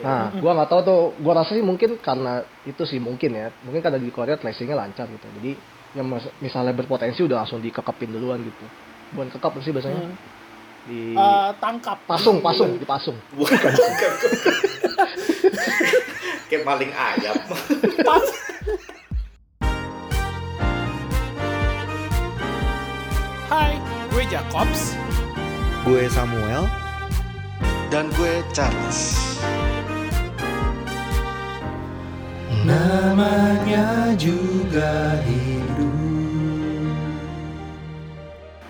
Nah, gua nggak tahu tuh, gua rasa sih mungkin karena itu sih mungkin ya, mungkin karena di Korea tracingnya lancar gitu. Jadi yang misalnya berpotensi udah langsung dikekepin duluan gitu. Bukan kekep sih biasanya. Hmm. Di Eh, tangkap. pasung, pasung, dipasung. Bukan, bukan. Kayak maling ayam. Pas. Hai, gue Jacobs. Gue Samuel. Dan gue Charles. Namanya juga hidup.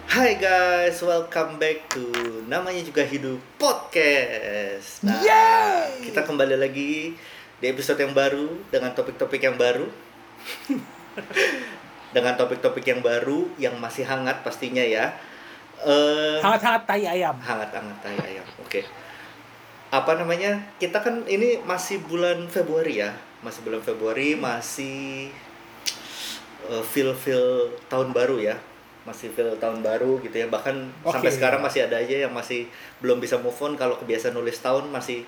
Hai guys, welcome back to namanya juga hidup podcast. Nah, Yeay! kita kembali lagi di episode yang baru dengan topik-topik yang baru. dengan topik-topik yang baru yang masih hangat pastinya ya. Eh Hangat-hangat tai ayam. hangat-hangat tai ayam. Oke. Apa namanya? Kita kan ini masih bulan Februari ya. Masih bulan Februari, masih eh, feel-feel tahun baru ya. Masih feel tahun baru gitu ya. Bahkan Oke. sampai sekarang masih ada aja yang masih belum bisa move on kalau kebiasaan nulis tahun masih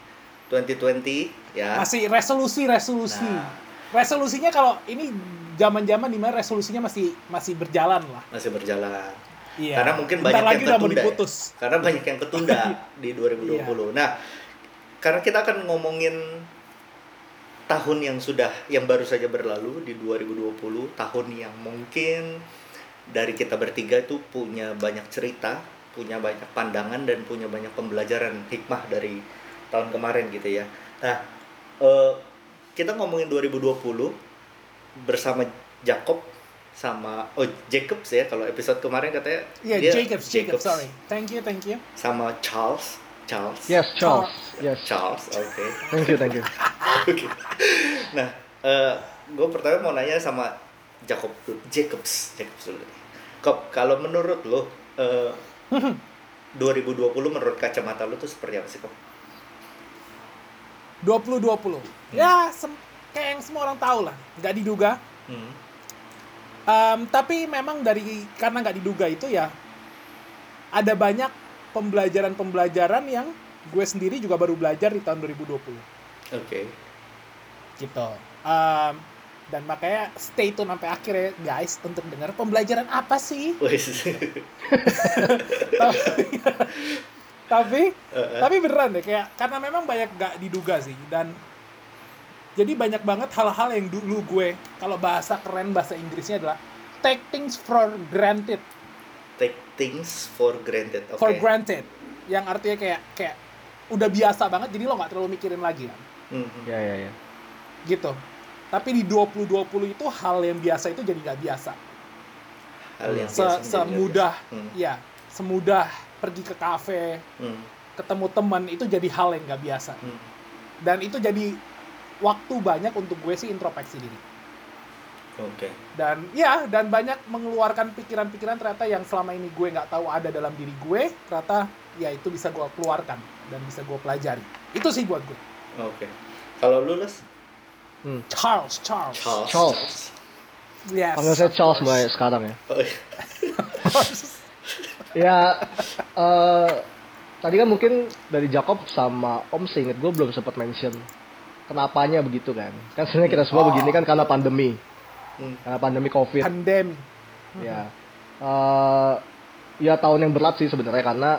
2020 ya. Masih resolusi-resolusi. Nah. Resolusinya kalau ini zaman-zaman di mana resolusinya masih masih berjalan lah. Masih berjalan. Iya. Karena mungkin Bentar banyak lagi yang udah mau ketunda. ya. diputus. Karena banyak yang ketunda di 2020. Iya. Nah, karena kita akan ngomongin tahun yang sudah yang baru saja berlalu di 2020, tahun yang mungkin dari kita bertiga itu punya banyak cerita, punya banyak pandangan dan punya banyak pembelajaran hikmah dari tahun kemarin gitu ya. Nah, eh, kita ngomongin 2020 bersama Jacob sama oh Jacobs ya kalau episode kemarin katanya Iya, dia Jacobs, Jacobs, sorry. Thank you, thank you. sama Charles Charles Yes, Charles. Yes. Charles oke Thank you, thank you. oke nah gue pertama mau nanya sama Jacob. Jacobs Jacobs dulu Kop kalau menurut lo eh, 2020 menurut kacamata lo tuh seperti apa sih Kop 2020. Ya, sem- kayak yang semua orang tahu lah. Nggak diduga. hmm. Em, tapi memang dari karena nggak diduga itu ya ada banyak pembelajaran-pembelajaran yang gue sendiri juga baru belajar di tahun 2020 oke gitu. Em, dan makanya stay tune sampai akhir ya guys untuk dengar pembelajaran apa sih. Tapi Eh, eh. tapi beneran deh kayak karena memang banyak nggak diduga sih dan jadi banyak banget hal-hal yang dulu gue kalau bahasa keren bahasa Inggrisnya adalah take things for granted take things for granted oke for granted yang artinya kayak kayak udah biasa banget jadi lo nggak terlalu mikirin lagi kan Hmm. Ya, ya, ya. Gitu tapi di 2020 itu hal yang biasa itu jadi nggak biasa hal yang Se- biasa semudah biasa. Hmm. ya semudah pergi ke kafe Hmm. ketemu teman itu jadi hal yang nggak biasa Hmm. dan itu jadi waktu banyak untuk gue sih introspeksi diri oke dan ya dan banyak mengeluarkan pikiran-pikiran ternyata yang selama ini gue nggak tahu ada dalam diri gue ternyata ya itu bisa gue keluarkan dan bisa gue pelajari itu sih buat gue oke kalau lu Les? Hmm. Charles Charles Charles Charles. yes of Charles mulai sekarang ya. Oh, iya. Ya, eh tadi kan mungkin dari Jacob sama Om seinget gue belum sempat mention kenapanya begitu kan. Kan sebenarnya kita semua Oh. begini kan karena pandemi. Hmm. Karena pandemi Covid. pandemi Ya. Eh ya tahun yang berat sih sebenarnya karena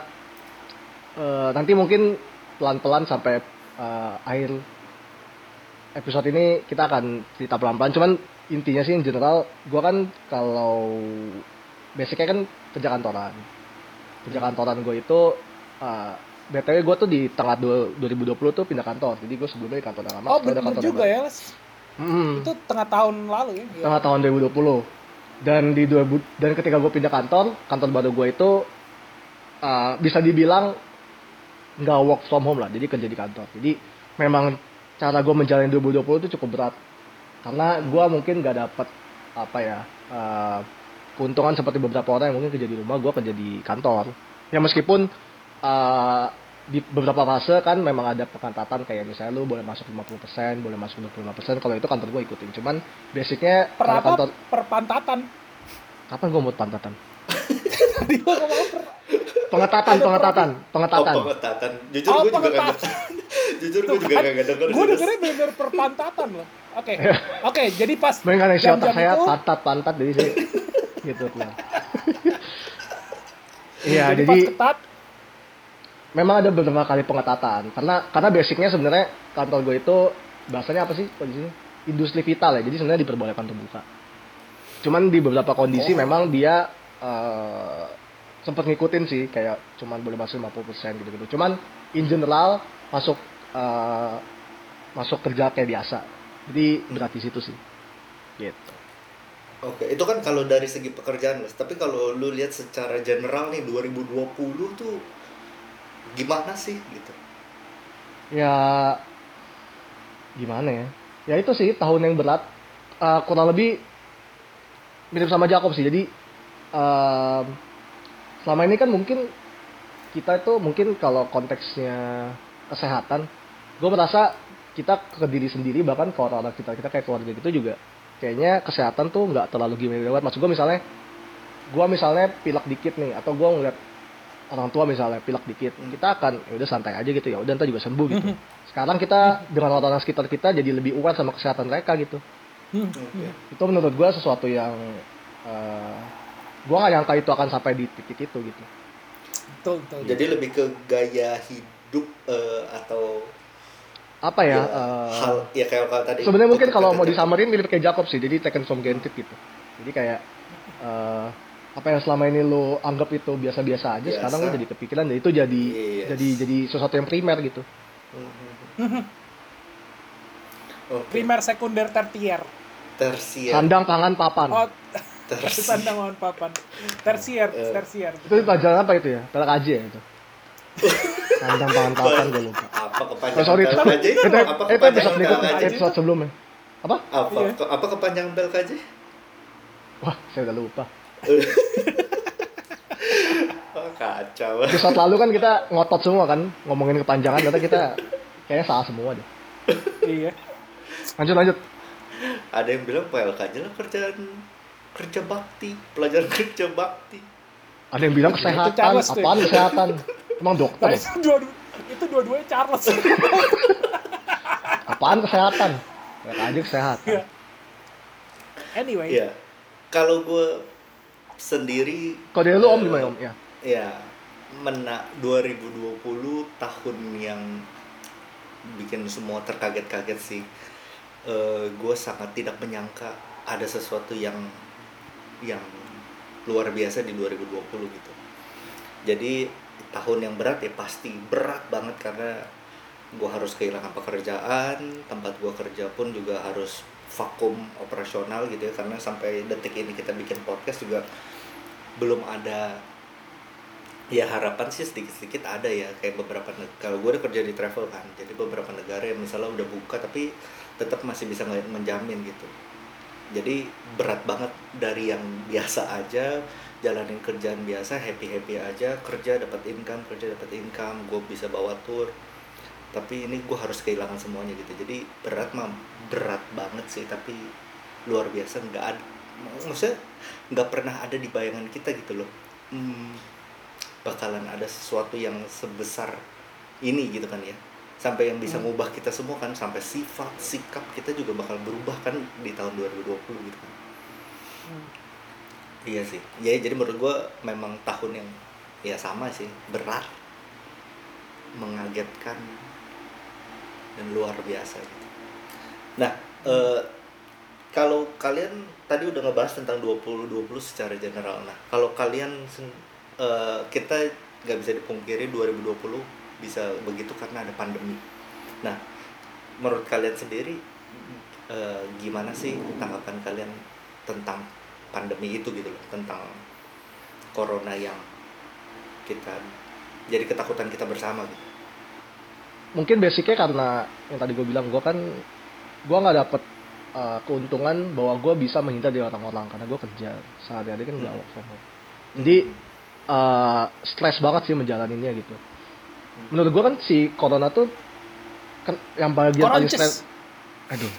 eh nanti mungkin pelan-pelan sampai eh, akhir episode ini kita akan cerita pelan-pelan. Cuman intinya sih in general, gua kan kalau basicnya kan kerja kantoran. Kerja kantoran gue itu eh BTW gue tuh di tengah dua- 2020 tuh pindah kantor. Jadi gue sebelumnya di kantor yang lama. oh bener kantor juga ya. Mm-mm itu tengah tahun lalu ya tengah tahun 2020 dan di 2000 dan ketika gue pindah kantor kantor baru gue itu uh, bisa dibilang nggak work from home lah jadi kerja di kantor jadi memang cara gue menjalani 2020 itu cukup berat karena gue mungkin nggak dapet apa ya uh, keuntungan seperti beberapa orang yang mungkin kerja di rumah gue kerja di kantor ya meskipun uh, di beberapa fase kan memang ada pengetatan kayak misalnya lu boleh masuk 50%, boleh masuk 25%, kalau itu kantor gue ikutin. Cuman basicnya per apa kantor perpantatan kapan gue mau pantatan? Pengetatan, pengetatan, pengetatan. Oh, pengetatan. Jujur Oh, gue juga nggak pengetatan. Jujur gue Tuh juga kan, gak denger. Gue dengernya bener-bener perpantatan loh. Oke, oke. Jadi pas Main kan isi otak saya itu, pantat pantat jadi saya gitu keluar. Iya jadi, jadi pas ketat, memang ada beberapa kali pengetatan karena karena basicnya sebenarnya kantor gue itu bahasanya apa sih kondisinya industri vital ya jadi sebenarnya diperbolehkan untuk buka cuman di beberapa kondisi Oh. memang dia eh sempat ngikutin sih kayak cuman boleh masuk 50% gitu gitu cuman in general masuk eh, masuk kerja kayak biasa. Jadi berat di situ sih. Gitu. Oke, itu kan kalau dari segi pekerjaan, Mas. Tapi kalau lu lihat secara general nih 2020 tuh gimana sih gitu? ya gimana ya? Ya itu sih tahun yang berat. Eh, kurang lebih mirip sama Jacob sih. Jadi em, selama ini kan mungkin kita itu mungkin kalau konteksnya kesehatan gue merasa kita ke diri sendiri bahkan ke orang-orang kita kita kayak keluarga gitu juga kayaknya kesehatan tuh nggak terlalu gimana banget maksud gue misalnya gue misalnya pilek dikit nih atau gue ngeliat orang tua misalnya pilek dikit kita akan ya udah santai aja gitu ya udah ntar juga sembuh gitu. Sekarang kita dengan orang-orang sekitar kita jadi lebih aware sama kesehatan mereka gitu. Hmm, Oke. itu menurut gue sesuatu yang uh, gue gak nyangka itu akan sampai di titik itu gitu. Betul, betul. Jadi lebih ke gaya hidup eh, atau apa ya, ya, uh, hal ya kayak kalau tadi. sebenarnya mungkin kalau mau kata- disamarin mirip kayak Jacob sih jadi taken from granted gitu jadi kayak uh, apa yang selama ini lo anggap itu biasa-biasa aja Biasa. sekarang lo jadi kepikiran dan itu jadi Yes. jadi jadi sesuatu yang primer gitu Oke. Primer, sekunder, tertier. tersier. sandang pangan papan Oh, Tersier. sandang lawan papan. Tersier, Eh. tersier. itu pelajaran apa itu ya pelak aja ya itu sandang pangan papan gue lupa. Apa oh, kepanjangan sorry itu PLKJ? itu, Apa itu episode berikutnya episode sebelumnya. Apa? Apa? Iya. ke- apa kepanjangan PLKJ? wah saya udah lupa. Oh, kacau. episode lalu kan kita ngotot semua kan ngomongin kepanjangan ternyata kita kayaknya salah semua deh. Iya. lanjut lanjut. Ada yang bilang PLKJ lah kerjaan kerja bakti, pelajaran kerja bakti. ada yang bilang kesehatan. apaan kesehatan emang dokter Nah, ya? itu dua itu dua-duanya Charles. apaan kesehatan Pelak aja kesehatan Iya. anyway, Iya. Kalau gue sendiri kalau dari lu om eh, gimana om ya Ya, mena 2020 tahun yang bikin semua terkaget-kaget sih. gue sangat tidak menyangka ada sesuatu yang yang luar biasa di 2020 gitu. Jadi tahun yang berat ya pasti berat banget karena gue harus kehilangan pekerjaan, tempat gue kerja pun juga harus vakum operasional gitu ya karena sampai detik ini kita bikin podcast juga belum ada ya harapan sih sedikit-sedikit ada ya kayak beberapa kalau gue udah kerja di travel kan jadi beberapa negara yang misalnya udah buka tapi tetap masih bisa menjamin gitu. Jadi berat banget dari yang biasa aja jalanin kerjaan biasa happy happy aja kerja dapat income kerja dapat income gue bisa bawa tour. Tapi ini gue harus kehilangan semuanya gitu. Jadi berat mah berat banget sih tapi luar biasa. Nggak ada maksudnya nggak pernah ada di bayangan kita gitu loh. Hmm, bakalan ada sesuatu yang sebesar ini gitu kan ya. Sampai yang bisa ngubah kita semua kan sampai sifat sikap kita juga bakal berubah kan di tahun 2020 gitu kan. Hmm. Iya sih. Ya jadi menurut gue memang tahun yang ya sama sih berat mengagetkan dan luar biasa gitu. Nah eh, kalau kalian tadi udah ngebahas tentang 2020 secara general. Nah kalau kalian eh, kita nggak bisa dipungkiri 2020 bisa begitu karena ada pandemi. Nah menurut kalian sendiri eh, gimana sih tanggapan kalian tentang pandemi itu gitu loh tentang corona yang kita jadi ketakutan kita bersama gitu. Mungkin basicnya karena yang tadi gue bilang gue kan gue nggak dapet uh, keuntungan bahwa gue bisa menghindar dari orang-orang karena gue kerja sehari-hari kan nggak Hmm. work from home. Jadi uh, stres banget sih menjalaninya gitu. Menurut gue kan si corona tuh kan yang bagian paling stres aduh.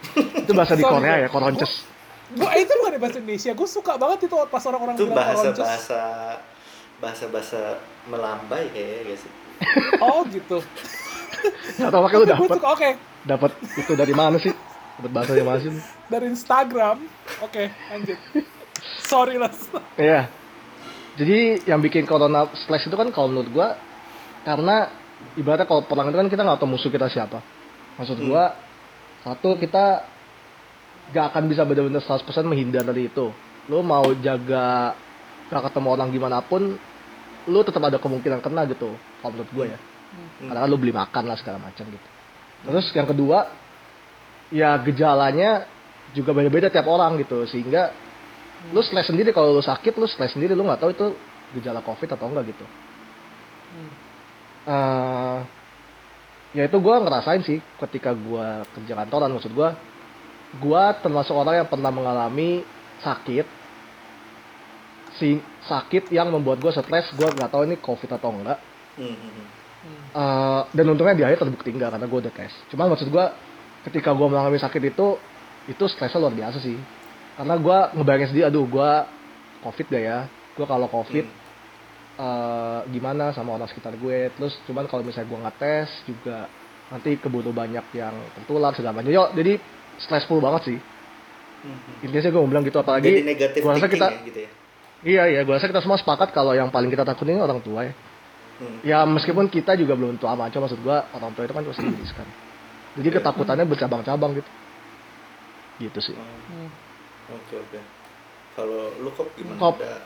Itu bahasa di Korea ya koronces Gua eh, itu bukan bahasa Indonesia. Gue suka banget itu pas orang-orang itu bilang bahasa bahasa bahasa bahasa melambai kayaknya guys Oh gitu. Nggak tahu makanya lu dapet oke dapat itu dari mana sih? Dapat bahasa dari mana sih? lu? dari Instagram. Oke, lanjut. Sorry lah. Iya. Jadi yang bikin corona slash itu kan kalau menurut gua karena ibaratnya kalau perang itu kan kita nggak tahu musuh kita siapa. Maksud gua satu kita gak akan bisa benar-benar 100% menghindar dari itu. Lu mau jaga gak ketemu orang gimana pun, lu tetap ada kemungkinan kena gitu. Kalau menurut gua ya. Karena kan lu beli makan lah segala macam gitu. Terus yang kedua, ya gejalanya juga beda-beda tiap orang gitu. Sehingga lu slash sendiri kalau lu sakit lu slash sendiri lu nggak tahu itu gejala covid atau enggak gitu Eh, ya itu gue ngerasain sih ketika gue kerja kantoran maksud gue gue termasuk orang yang pernah mengalami sakit. Si sakit yang membuat gue stres gue nggak tahu ini covid atau enggak. Hmm. Eh, dan untungnya di akhir terbukti enggak karena gue udah tes cuman maksud gue ketika gue mengalami sakit itu itu stresnya luar biasa sih. Karena gue ngebayangin sendiri aduh gue covid gak ya. Gue kalau covid eh, gimana sama orang sekitar gue. Terus cuman kalau misalnya gue nggak tes juga nanti keburu banyak yang tertular segala macam. Yo, jadi stressful banget sih Hmm, hmm. intinya sih gue mau bilang gitu apalagi Jadi negatif gua rasa kita ya gitu ya. iya iya gue rasa kita semua sepakat kalau yang paling kita takutin ini orang tua ya Hmm. ya meskipun kita juga belum tua maco maksud gua orang tua itu kan pasti riskan jadi Iya. ketakutannya bercabang-cabang gitu gitu sih Oke oke. Kalau lu kok gimana? Kop. Ada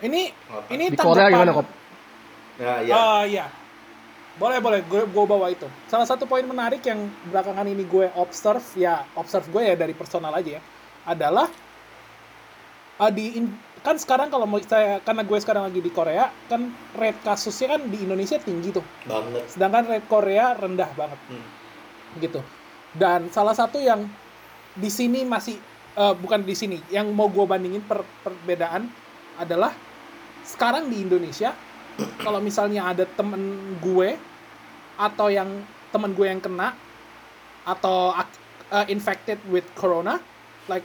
Ini apa? ini di Korea tanggapan- gimana kok Nah, ya. Ah iya. Boleh boleh gue gue bawa itu. Salah satu poin menarik yang belakangan ini gue observe ya observe gue ya dari personal aja ya adalah ah, di in- kan sekarang kalau mau saya karena gue sekarang lagi di Korea kan rate kasusnya kan di Indonesia tinggi tuh banget. sedangkan rate Korea rendah banget Hmm. gitu dan salah satu yang di sini masih eh, bukan di sini yang mau gue bandingin per- perbedaan adalah sekarang di Indonesia kalau misalnya ada temen gue atau yang temen gue yang kena atau ak- eh, infected with corona like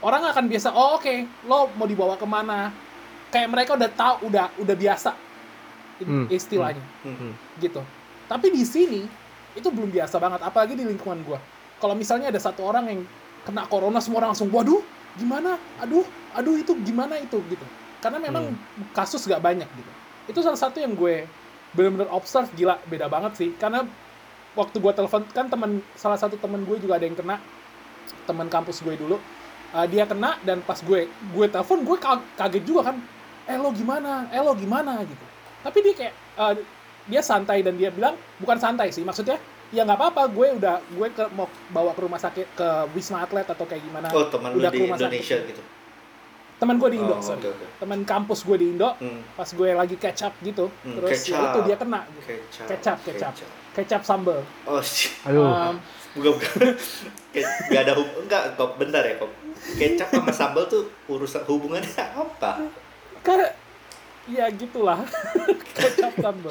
orang akan biasa oh oke lo mau dibawa ke mana kayak mereka udah tahu udah udah biasa Hmm, istilahnya Hmm. gitu. Tapi di sini itu belum biasa banget, apalagi di lingkungan gua. Kalau misalnya ada satu orang yang kena corona, semua orang langsung, waduh, gimana? Aduh, aduh itu gimana itu gitu. Karena memang kasus gak banyak gitu. Itu salah satu yang gue benar-benar observe gila beda banget sih. Karena waktu gua telepon kan teman salah satu teman gue juga ada yang kena teman kampus gue dulu Uh, dia kena dan pas gue gue telepon gue ka- kaget juga kan eh lo gimana eh lo gimana gitu tapi dia kayak uh, dia santai dan dia bilang bukan santai sih maksudnya ya nggak apa-apa gue udah gue ke mau bawa ke rumah sakit ke wisma atlet atau kayak gimana Oh, teman lu udah di ke rumah sakit. Indonesia gitu. Teman gue di Indo Oh, sorry oke, oke. teman kampus gue di Indo Hmm. pas gue lagi catch up gitu Hmm, terus ya itu dia kena gitu. Kecap. Kecap, kecap. kecap sambel Oh, shit. aduh Um, Bukan, bukan. Kayak Gak ada hub enggak kok bentar ya kok. Kecap sama sambal tuh urusan hubungannya apa? karena ya gitulah kecap sambel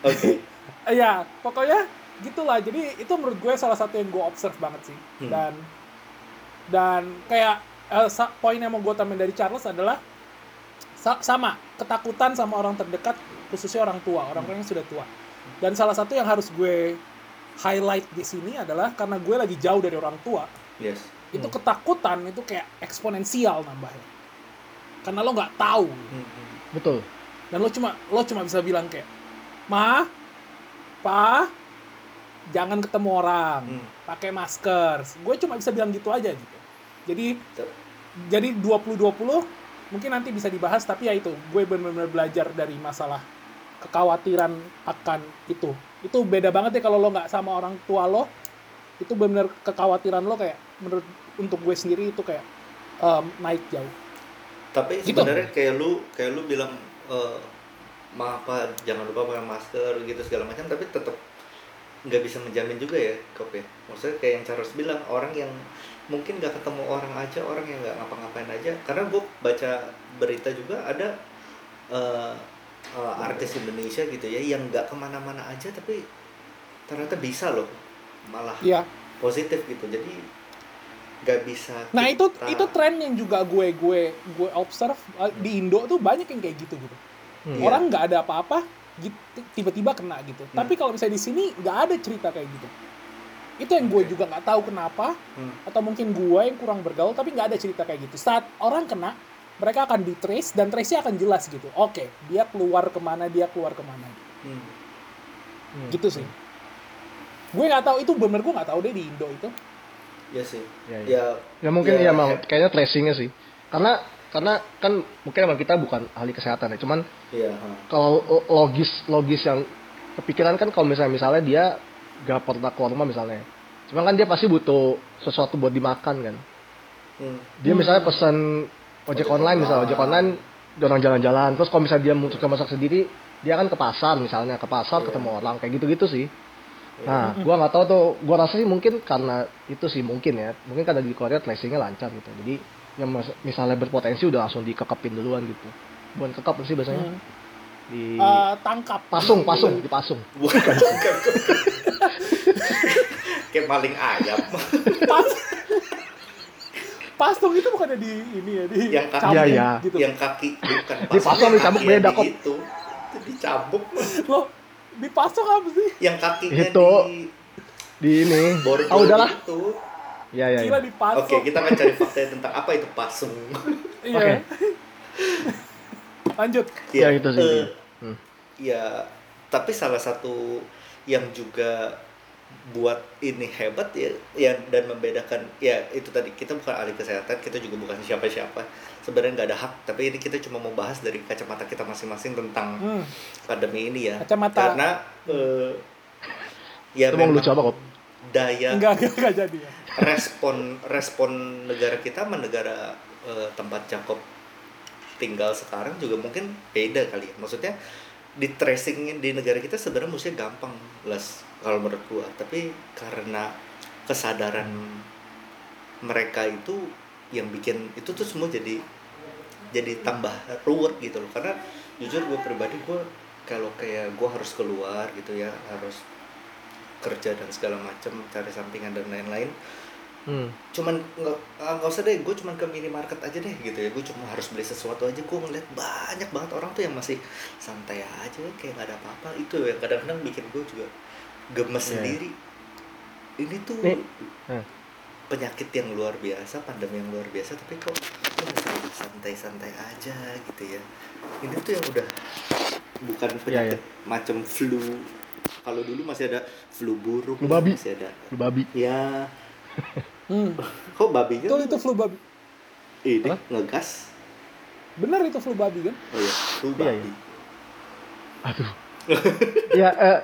Oke. Eh, ya pokoknya gitulah jadi itu menurut gue salah satu yang gue observe banget sih Hmm. dan dan kayak eh, sa- poin yang mau gue tambahin dari Charles adalah sa- sama ketakutan sama orang terdekat khususnya orang tua. Orang-orang yang sudah tua. Dan salah satu yang harus gue highlight di sini adalah karena gue lagi jauh dari orang tua Yes. itu ketakutan itu kayak eksponensial nambahnya. Karena lo nggak tahu. Hmm, hmm. betul. Dan lo cuma lo cuma bisa bilang kayak ma pa jangan ketemu orang. Hmm. pakai masker. Gue cuma bisa bilang gitu aja gitu jadi jadi 2020 mungkin nanti bisa dibahas tapi ya itu gue benar-benar belajar dari masalah kekhawatiran akan itu itu beda banget ya kalau lo nggak sama orang tua lo itu benar kekhawatiran lo kayak menurut untuk gue sendiri itu kayak em, naik jauh Tapi Gitu. sebenarnya kayak lu kayak lu bilang eh maaf Pak, jangan lupa pakai masker gitu segala macam tapi tetap nggak bisa menjamin juga ya kop ya maksudnya kayak yang Charles bilang orang yang mungkin nggak ketemu orang aja orang yang nggak ngapa-ngapain aja karena gue baca berita juga ada eh, eh, artis Indonesia gitu ya yang nggak ke mana-mana aja tapi ternyata bisa loh malah ya positif gitu jadi nggak bisa Nah itu kita- itu tren yang juga gue gue gue observe uh, di Indo tuh banyak yang kayak gitu gitu. Hmm. Orang nggak ada apa-apa, tiba-tiba kena gitu. Hmm. Tapi kalau misalnya di sini nggak ada cerita kayak gitu. Itu yang gue juga nggak tahu kenapa, Hmm. atau mungkin gue yang kurang bergaul, tapi nggak ada cerita kayak gitu. Saat orang kena, mereka akan di trace dan trace-nya akan jelas gitu. Oke, dia keluar ke mana, dia keluar ke mana. Hmm. Hmm. Gitu sih. Gue nggak tahu itu bener gue nggak tahu deh di Indo itu. Ya sih. Ya, ya. Ya, Ya mungkin Ya, ya, emang he- kayaknya tracingnya sih. Karena karena kan mungkin emang kita bukan ahli kesehatan ya. Cuman ya. ha. kalau lo- logis logis yang kepikiran kan kalau misalnya misalnya dia gak pernah keluar rumah misalnya. Cuman kan dia pasti butuh sesuatu buat dimakan kan. Hmm. Dia misalnya pesen ojek Ojek online misalnya ojek online. orang jalan-jalan. Terus kalau misalnya dia mau suka masak sendiri, dia kan ke pasar misalnya ke pasar Iya. ketemu orang kayak gitu-gitu sih. Ya. Nah, gua nggak tahu tuh. Gua rasa sih mungkin karena itu sih mungkin ya. Mungkin karena di Korea tracingnya lancar gitu. Jadi yang misalnya berpotensi udah langsung dikekepin duluan gitu. Bukan kekep sih biasanya Hmm. di Eh, tangkap. pasung, pasung, dipasung. Bukan, bukan. Kayak maling ayam. Pas. Pasung itu bukannya di ini ya di Yang kaki- Iya, iya. gitu. yang kaki bukan Dipasang, dicambuk kakinya beda, kok. di Itu. Itu dicambuk. Loh, dipasung apa sih? Yang kakinya Itu. di Di ini. Oh, udahlah. itu. Ya, ya, Gila ya. dipasung. Oke, kita akan cari fakta tentang apa itu pasung. Iya. Oke. Lanjut. Ya, itu sih. Hmm. ya, tapi salah satu yang juga buat ini hebat ya, ya dan membedakan ya itu tadi kita bukan ahli kesehatan, kita juga bukan siapa-siapa. Sebenarnya nggak ada hak, tapi ini kita cuma mau bahas dari kacamata kita masing-masing tentang Hmm. pandemi ini ya. Kacamata. Karena eh, ya Itu mau memang lucu apa kok? Daya Enggak, enggak, enggak jadi ya. respon respon negara kita sama negara eh, tempat Jacob tinggal sekarang juga mungkin beda kali ya. Maksudnya di tracing di negara kita sebenarnya mestinya gampang les kalau menurut gua tapi karena kesadaran mereka itu yang bikin itu tuh semua jadi jadi tambah ruwet gitu loh karena jujur gue pribadi gue kalau kayak gue harus keluar gitu ya harus kerja dan segala macam cari sampingan dan lain-lain. Hmm. cuman nggak ah, nggak usah deh gue cuman ke minimarket aja deh gitu ya. Gue cuma harus beli sesuatu aja. Gue ngeliat banyak banget orang tuh yang masih santai aja kayak nggak ada apa-apa. Itu yang kadang-kadang bikin gue juga gemes Iya. sendiri. Ini tuh Nih, penyakit yang luar biasa pandemi yang luar biasa tapi kok santai-santai aja gitu ya. Ini tuh yang udah bukan Iya, penyakit macam flu kalau dulu masih ada flu burung Flu babi. masih ada Lu babi. ya Hmm. kok babinya Betul itu flu babi. ini Apa? ngegas Bener itu flu babi kan? oh iya flu Iya, babi iya. Aduh. ya, eh,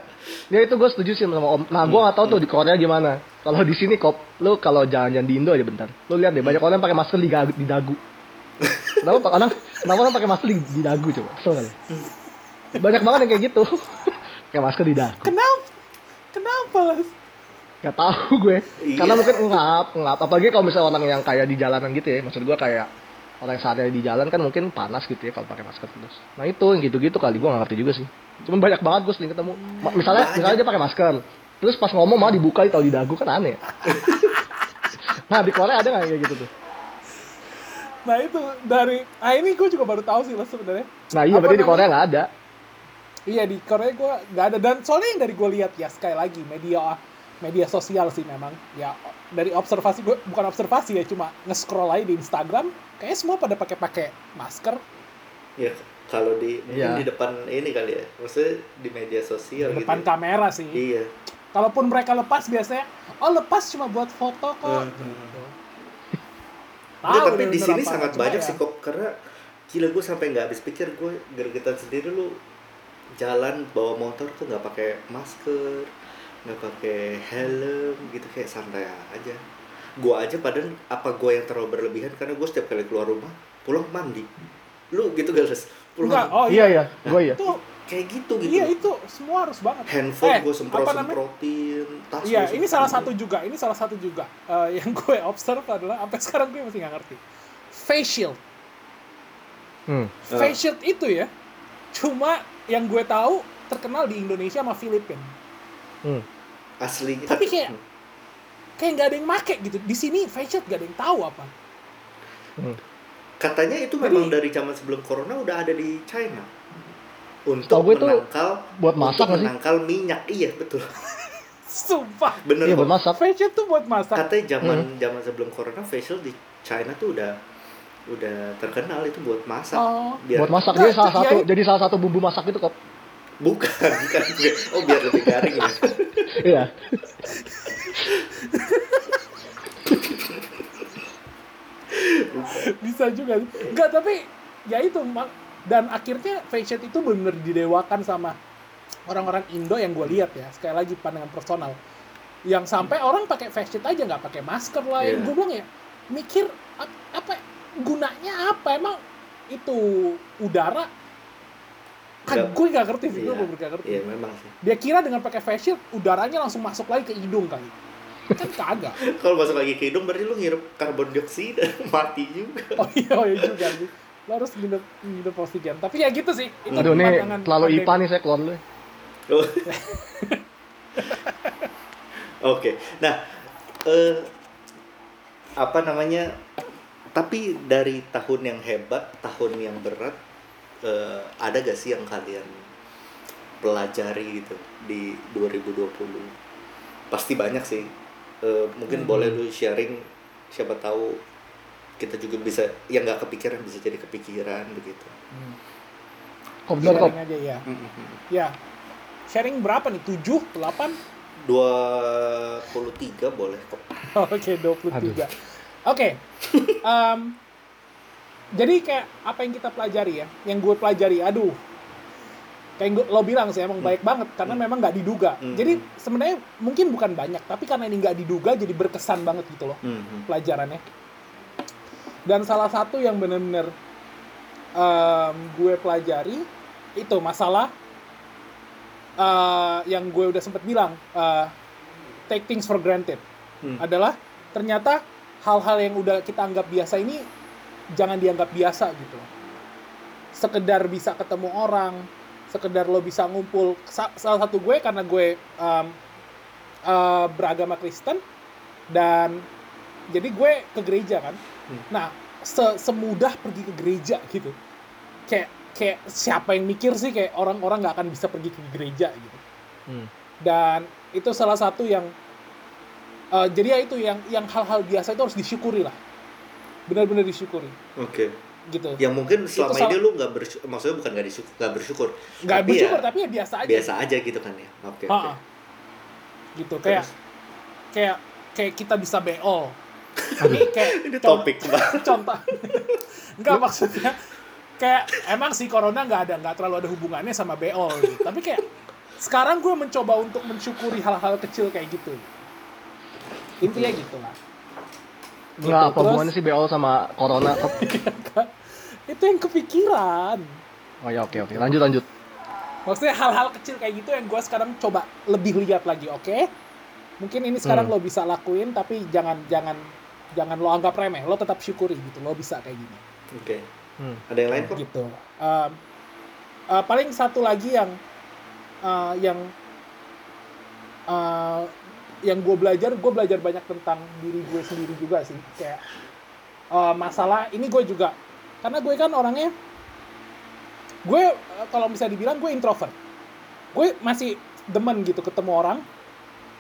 ya itu gue setuju sih sama Om. Nah, gue nggak tahu tuh di Korea gimana. Kalau di sini kok, lu kalau jalan-jalan di Indo aja bentar. Lu lihat deh, banyak orang pakai masker di, di dagu. Kenapa pak orang? Kenapa orang pakai masker di, di dagu coba? Kesel kali. Banyak banget yang kayak gitu. Pakai masker di dagu. Kenapa? Kenapa? Gak tahu gue. Iya. Karena mungkin ngap, ngap. Apalagi kalau misalnya orang yang kayak di jalanan gitu ya. Maksud gue kayak orang yang sehari di jalan kan mungkin panas gitu ya kalau pakai masker terus. Nah itu yang gitu-gitu kali gue gak ngerti juga sih. Cuman banyak banget gue sering ketemu. Misalnya, Banyak. misalnya dia pakai masker. Terus pas ngomong malah dibuka tahu di dagu kan aneh. nah di Korea ada nggak kayak gitu tuh? Nah itu dari, ah ini gue juga baru tahu sih Las sebenarnya. Nah iya Apa berarti di namanya? Korea nggak ada. Iya di Korea gue nggak ada dan soalnya yang dari gue lihat ya sekali lagi media media sosial sih memang ya dari observasi gue bukan observasi ya cuma nge-scroll aja di Instagram kayaknya semua pada pakai pakai masker ya kalau di mungkin Iya. di depan ini kali ya maksudnya di media sosial di gitu depan ya. kamera sih. iya Kalaupun mereka lepas biasanya oh lepas cuma buat foto kok. Hmm. Gitu. Tahu tapi di sini sangat banyak ya, sih kok karena gila gue sampai nggak habis pikir gue gergetan sendiri lu jalan bawa motor tuh nggak pakai masker nggak pakai helm gitu kayak santai aja gue aja padahal apa gue yang terlalu berlebihan karena gue setiap kali keluar rumah pulang mandi lu gitu gak Les? pulang Enggak, oh iya iya. iya, gue iya. Itu kayak gitu gitu iya itu semua harus banget. handphone Eh, gue semprot semprotin tas Iya, ini salah satu juga. Ini salah satu juga Eh, yang gue observe adalah sampai sekarang gue masih nggak ngerti. Face shield. Hmm. Face shield itu ya, cuma yang gue tahu terkenal di Indonesia sama Filipina. Hmm. asli Tapi kayak kayak nggak ada yang make gitu. Di sini face shield gak ada yang tahu apa. Hmm. katanya itu Jadi- memang dari zaman sebelum corona udah ada di China untuk gue itu menangkal buat masak untuk nggak sih? menangkal minyak. Iya, betul. Sumpah. Bener Iya buat masak. Facial tuh buat masak. Katanya zaman Hmm. zaman sebelum corona facial di China tuh udah udah terkenal itu buat masak. Oh. Biar Buat masak dia salah satu jadi salah satu bumbu masak itu kok. bukan, bukan. Oh, biar lebih garing ya. Iya. bisa juga enggak tapi ya itu dan akhirnya fashion itu benar didewakan sama orang-orang Indo yang gue lihat ya sekali lagi pandangan personal yang sampai orang pakai fashion aja nggak pakai masker lah Iya. gue bilang ya mikir ap- apa gunanya apa emang itu udara kan Nggak- gue nggak ngerti sih gue Iya. bener nggak ngerti Iya, memang sih. dia kira dengan pakai fashion udaranya langsung masuk lagi ke hidung kali kan kagak Kalau masuk lagi ke hidung berarti lu ngirup karbon dioksida, mati juga. Oh iya, oh iya juga sih. Lo harus minum minum oksigen. Tapi ya gitu sih. Itu Aduh nih terlalu IPA nih saya keluar dulu. Oh. Oke. Nah, eh apa namanya? Tapi dari tahun yang hebat, tahun yang berat, eh, ada gak sih yang kalian pelajari gitu di 2020? Pasti banyak sih. Eh, mungkin Hmm. boleh lu sharing. Siapa tahu kita juga bisa yang nggak kepikiran bisa jadi kepikiran begitu. Hmm. Sharing aja ya. Ya. Sharing berapa nih? 7, 8? 23 boleh kok. Oke, 23. Oke. Em, jadi kayak apa yang kita pelajari ya? Yang gue pelajari, aduh. Kayak gua- lo bilang sih emang Hmm. baik banget karena memang nggak diduga. Hmm. Jadi sebenarnya mungkin bukan banyak, tapi karena ini nggak diduga jadi berkesan banget gitu loh. Mhm. pelajarannya. Dan salah satu yang benar-benar em, gue pelajari itu masalah eh, yang gue udah sempet bilang eh, take things for granted Hmm. adalah ternyata hal-hal yang udah kita anggap biasa ini jangan dianggap biasa gitu. Sekedar bisa ketemu orang, sekedar lo bisa ngumpul. Sa- salah satu gue karena gue em, eh, beragama Kristen dan jadi gue ke gereja kan. Hmm. Nah, se- semudah pergi ke gereja gitu. Kayak kayak siapa yang mikir sih kayak orang-orang nggak akan bisa pergi ke gereja gitu. Hmm. Dan itu salah satu yang eh, jadi ya itu yang yang hal-hal biasa itu harus disyukuri lah. Benar-benar disyukuri Oke. gitu. Yang mungkin selama salah- ini lu nggak bersyukur, maksudnya bukan nggak bersyukur, nggak bersyukur, Nggak tapi bersyukur ya tapi ya biasa aja. biasa aja gitu kan ya. Oke. Ha-ha. oke. Gitu kayak Terus? kayak kayak kita bisa beol. Ini kayak Ini contoh- topik banget. contoh enggak maksudnya kayak emang sih corona nggak ada nggak terlalu ada hubungannya sama beol gitu. tapi kayak sekarang gue mencoba untuk mensyukuri hal-hal kecil kayak gitu intinya gitu lah Gitu. Nggak apa hubungannya sih BO sama corona itu yang kepikiran Oh ya oke oke. Lanjut lanjut. maksudnya hal-hal kecil kayak gitu yang gue sekarang coba lebih lihat lagi oke mungkin ini sekarang Hmm. lo bisa lakuin tapi jangan jangan jangan lo anggap remeh lo tetap syukuri gitu lo bisa kayak gini Oke. Hmm. Ada yang lain kok? gitu. Um, uh, paling satu lagi yang uh, yang uh, yang gue belajar, gue belajar banyak tentang diri gue sendiri juga sih. Kayak uh, masalah ini gue juga karena gue kan orangnya gue uh, kalau bisa dibilang gue introvert. Gue masih demen gitu ketemu orang,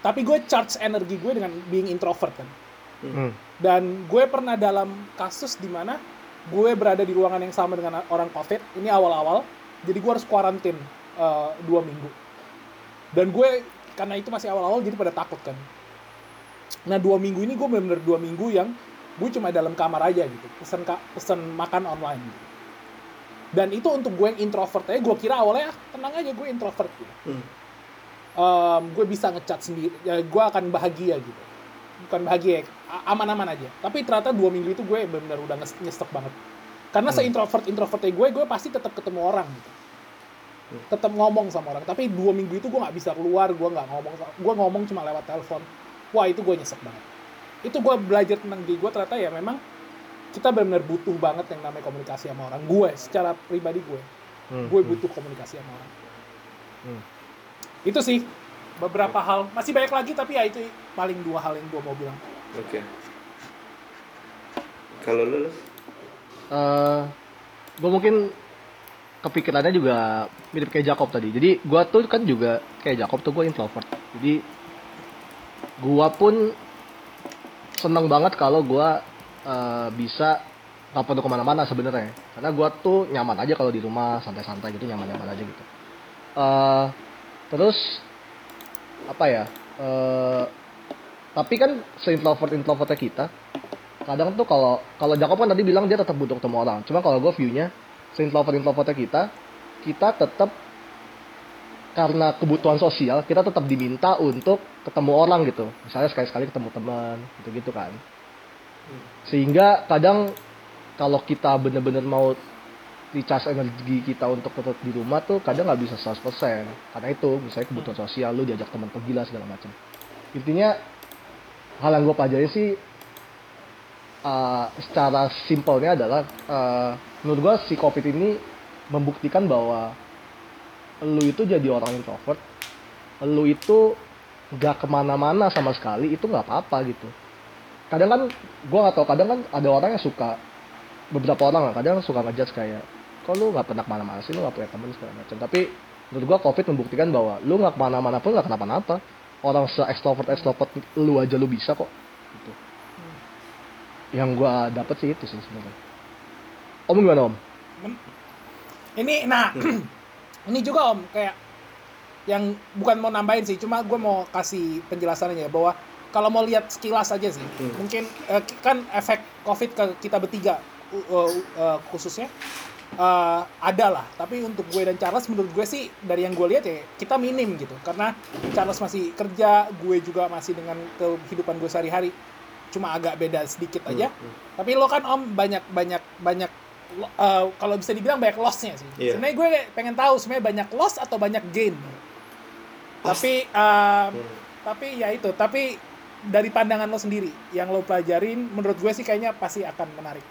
tapi gue charge energi gue dengan being introvert kan Hmm. dan gue pernah dalam kasus di mana gue berada di ruangan yang sama dengan orang covid ini awal-awal jadi gue harus kuarantin eh, dua minggu dan gue karena itu masih awal-awal jadi pada takut kan. Nah dua minggu ini gue bener-bener dua minggu yang gue cuma dalam kamar aja gitu. Pesen pesen makan online. Gitu. dan itu untuk gue yang introvert aja. Gue kira awalnya ah, tenang aja gue introvert gitu. Hmm. Em, gue bisa ngecat sendiri ya gue akan bahagia gitu. Bukan bahagia aman-aman aja. Tapi ternyata dua minggu itu gue benar-benar udah nyesek banget. Karena Hmm. se-introvert introvertnya gue gue pasti tetap ketemu orang gitu Hmm. tetap ngomong sama orang tapi dua minggu itu gue nggak bisa keluar gue nggak ngomong sama- gue ngomong cuma lewat telepon wah itu gue nyesek banget itu gue belajar tentang diri gue ternyata ya memang kita benar-benar butuh banget yang namanya komunikasi sama orang gue secara pribadi gue Hmm. gue butuh komunikasi sama orang Hmm. itu sih beberapa hal masih banyak lagi tapi ya itu paling dua hal yang gue mau bilang Oke. Kalau lu, lu? gue mungkin kepikirannya juga mirip kayak Jacob tadi. Jadi gua tuh kan juga kayak Jacob tuh gua introvert. Jadi gua pun seneng banget kalau gua eh, bisa nggak perlu ke mana-mana sebenarnya. Karena gua tuh nyaman aja kalau di rumah santai-santai gitu nyaman-nyaman aja gitu. eh terus apa ya? eh tapi kan seintrovert introvertnya kita kadang tuh kalau kalau Jacob kan tadi bilang dia tetap butuh ketemu orang cuma kalau gue viewnya seintrovert introvertnya kita kita tetap karena kebutuhan sosial kita tetap diminta untuk ketemu orang gitu. Misalnya sekali-sekali ketemu teman gitu gitu kan. Sehingga kadang kalau kita bener-bener mau recharge energi kita untuk tetap di rumah tuh kadang nggak bisa 100% karena itu misalnya kebutuhan sosial lu diajak teman pergi lah segala macam intinya hal yang gue pelajari sih uh, secara simpelnya adalah uh, menurut gue si covid ini membuktikan bahwa lu itu jadi orang introvert lu itu gak ke mana-mana sama sekali itu nggak apa-apa gitu. Kadang kan gue nggak tahu kadang kan ada orang yang suka beberapa orang lah kadang suka ngejudge kayak kok lu nggak pernah ke mana-mana sih? Lu nggak punya teman segala macam. Tapi menurut gue covid membuktikan bahwa lu nggak ke mana-mana pun nggak kenapa-napa. Orang se extrovert extrovert lu aja lu bisa kok gitu. yang gue dapet sih itu sih sebenarnya om gimana om Ini nah ini juga Om kayak yang bukan mau nambahin sih, cuma gue mau kasih penjelasannya bahwa kalau mau lihat sekilas aja sih, Hmm. mungkin eh, kan efek COVID ke kita bertiga uh, uh, uh, khususnya eh, ada lah. Tapi untuk gue dan Charles menurut gue sih dari yang gue lihat ya kita minim gitu, karena Charles masih kerja, gue juga masih dengan kehidupan gue sehari-hari, cuma agak beda sedikit aja. Hmm, Tapi lo kan Om banyak banyak banyak eh, kalau bisa dibilang banyak loss-nya sih. Iya. Sebenarnya gue pengen tahu sebenarnya banyak loss atau banyak gain. Pas. Tapi eh, Hmm. tapi ya itu, tapi dari pandangan lo sendiri yang lo pelajarin menurut gue sih kayaknya pasti akan menarik.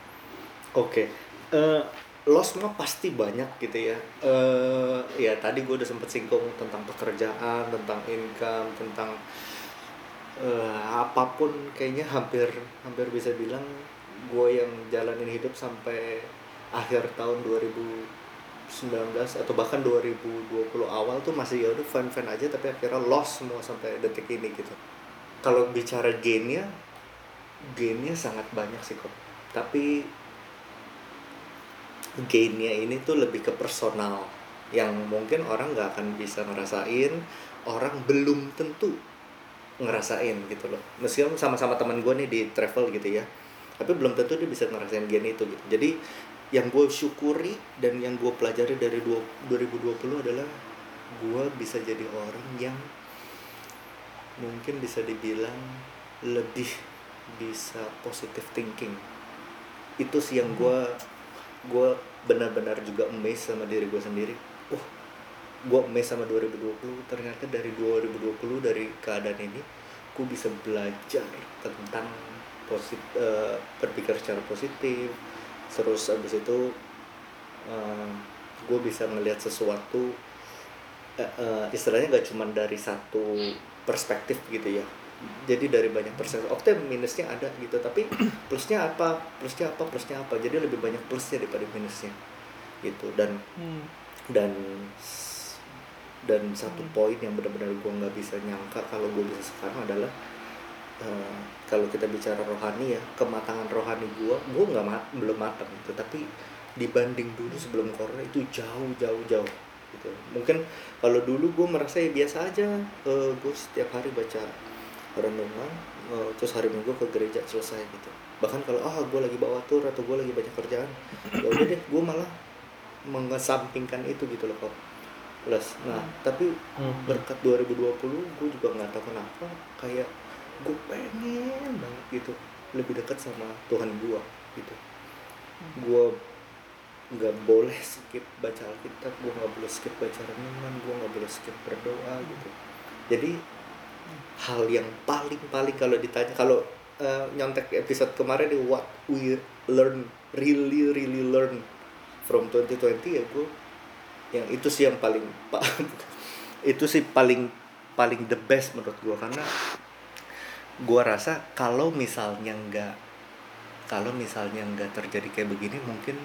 Oke, Eh, loss mah pasti banyak gitu ya. Eh, ya tadi gue udah sempet singgung tentang pekerjaan, tentang income, tentang eh, apa pun kayaknya hampir hampir bisa bilang gue yang jalanin hidup sampai akhir tahun 2019 atau bahkan 2020 awal tuh masih ya udah fun fun aja tapi akhirnya loss semua sampai detik ini gitu. Kalau bicara gainnya, gainnya sangat banyak sih kok. Tapi gainnya ini tuh lebih ke personal yang mungkin orang nggak akan bisa ngerasain orang belum tentu ngerasain gitu loh meskipun sama-sama teman gue nih di travel gitu ya tapi belum tentu dia bisa ngerasain gain itu gitu jadi yang gue syukuri dan yang gue pelajari dari dua- 2020 adalah gue bisa jadi orang yang mungkin bisa dibilang lebih bisa positive thinking. Itu sih yang gue gue benar-benar juga amazed sama diri gue sendiri. Wah gue amazed sama 2020 ternyata dari 2020 dari keadaan ini gue bisa belajar tentang posit eh, berpikir secara positif terus abis itu gue bisa ngelihat sesuatu eh, eh, istilahnya gak cuma dari satu perspektif gitu ya. Jadi dari banyak perspektif. Oke minusnya ada gitu tapi plusnya apa? Plusnya apa? Plusnya apa? Jadi lebih banyak plusnya daripada minusnya gitu. Dan Hmm. dan dan satu poin yang benar-benar gue nggak bisa nyangka kalau gue bisa sekarang adalah eh, kalau kita bicara rohani ya kematangan rohani gue gue nggak ma- belum matang gitu. Tapi dibanding dulu sebelum corona itu jauh jauh jauh gitu. Mungkin kalau dulu gue merasa ya biasa aja gue setiap hari baca renungan eh, terus hari minggu ke gereja selesai gitu. Bahkan kalau ah gue lagi bawa tur atau gue lagi banyak kerjaan ya udah deh gue malah mengesampingkan itu gitu loh kok plus nah tapi berkat 2020 gue juga nggak tahu kenapa kayak gue pengen banget gitu lebih dekat sama Tuhan gue gitu. Gue nggak boleh skip baca Alkitab gue nggak boleh skip baca renungan gue nggak boleh skip berdoa gitu. Jadi hal yang paling paling kalau ditanya kalau eh, nyontek episode kemarin di what we learn really really learn from 2020 ya gue yang itu sih yang paling pa- itu sih paling paling the best menurut gue karena gue rasa kalau misalnya nggak kalau misalnya nggak terjadi kayak begini mungkin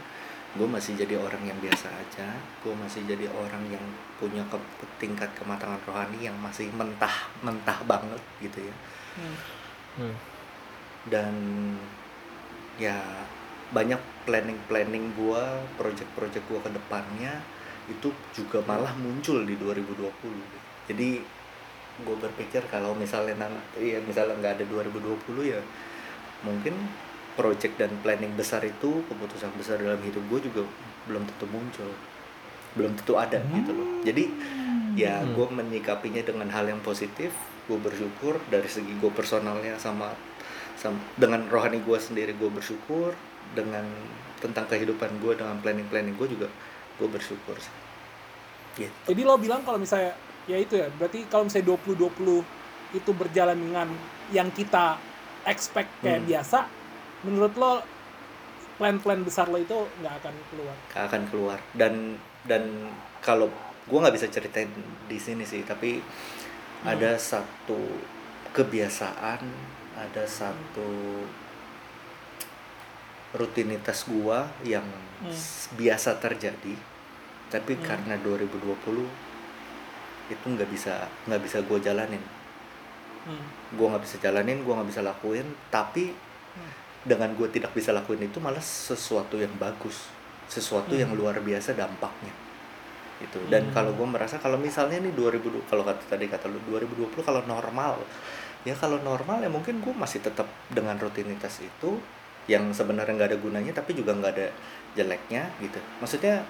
gue masih jadi orang yang biasa aja gue masih jadi orang yang punya ke, tingkat kematangan rohani yang masih mentah mentah banget gitu ya Hmm. Hmm. dan ya banyak planning planning gue project-project gue ke depannya itu juga malah muncul di 2020 jadi gue berpikir kalau misalnya nanti ya misalnya nggak ada 2020 ya mungkin project dan planning besar itu keputusan besar dalam hidup gue juga belum tentu muncul. Belum tentu ada gitu loh. Jadi ya Hmm. gue menyikapinya dengan hal yang positif gue bersyukur dari segi gue personalnya sama, sam- dengan rohani gue sendiri gue bersyukur dengan tentang kehidupan gue dengan planning planning gue juga gue bersyukur sih. Gitu. Jadi lo bilang kalau misalnya ya itu ya, berarti kalau misalnya 2020 itu berjalan dengan yang kita expect kayak Hmm. biasa, menurut lo plan-plan besar lo itu nggak akan keluar. Gak akan keluar dan dan kalau gue nggak bisa ceritain di sini sih tapi ada satu kebiasaan ada satu rutinitas gua yang Hmm. biasa terjadi tapi Hmm. karena 2020 itu nggak bisa nggak bisa gue jalanin Hmm. gue nggak bisa jalanin gue nggak bisa lakuin tapi Hmm. dengan gue tidak bisa lakuin itu malah sesuatu yang bagus sesuatu yang Hmm. luar biasa dampaknya itu dan Hmm. kalau gue merasa kalau misalnya nih 2020 kalau kata tadi kata lu 2020 kalau normal ya kalau normal ya mungkin gue masih tetap dengan rutinitas itu yang sebenarnya nggak ada gunanya tapi juga nggak ada jeleknya gitu maksudnya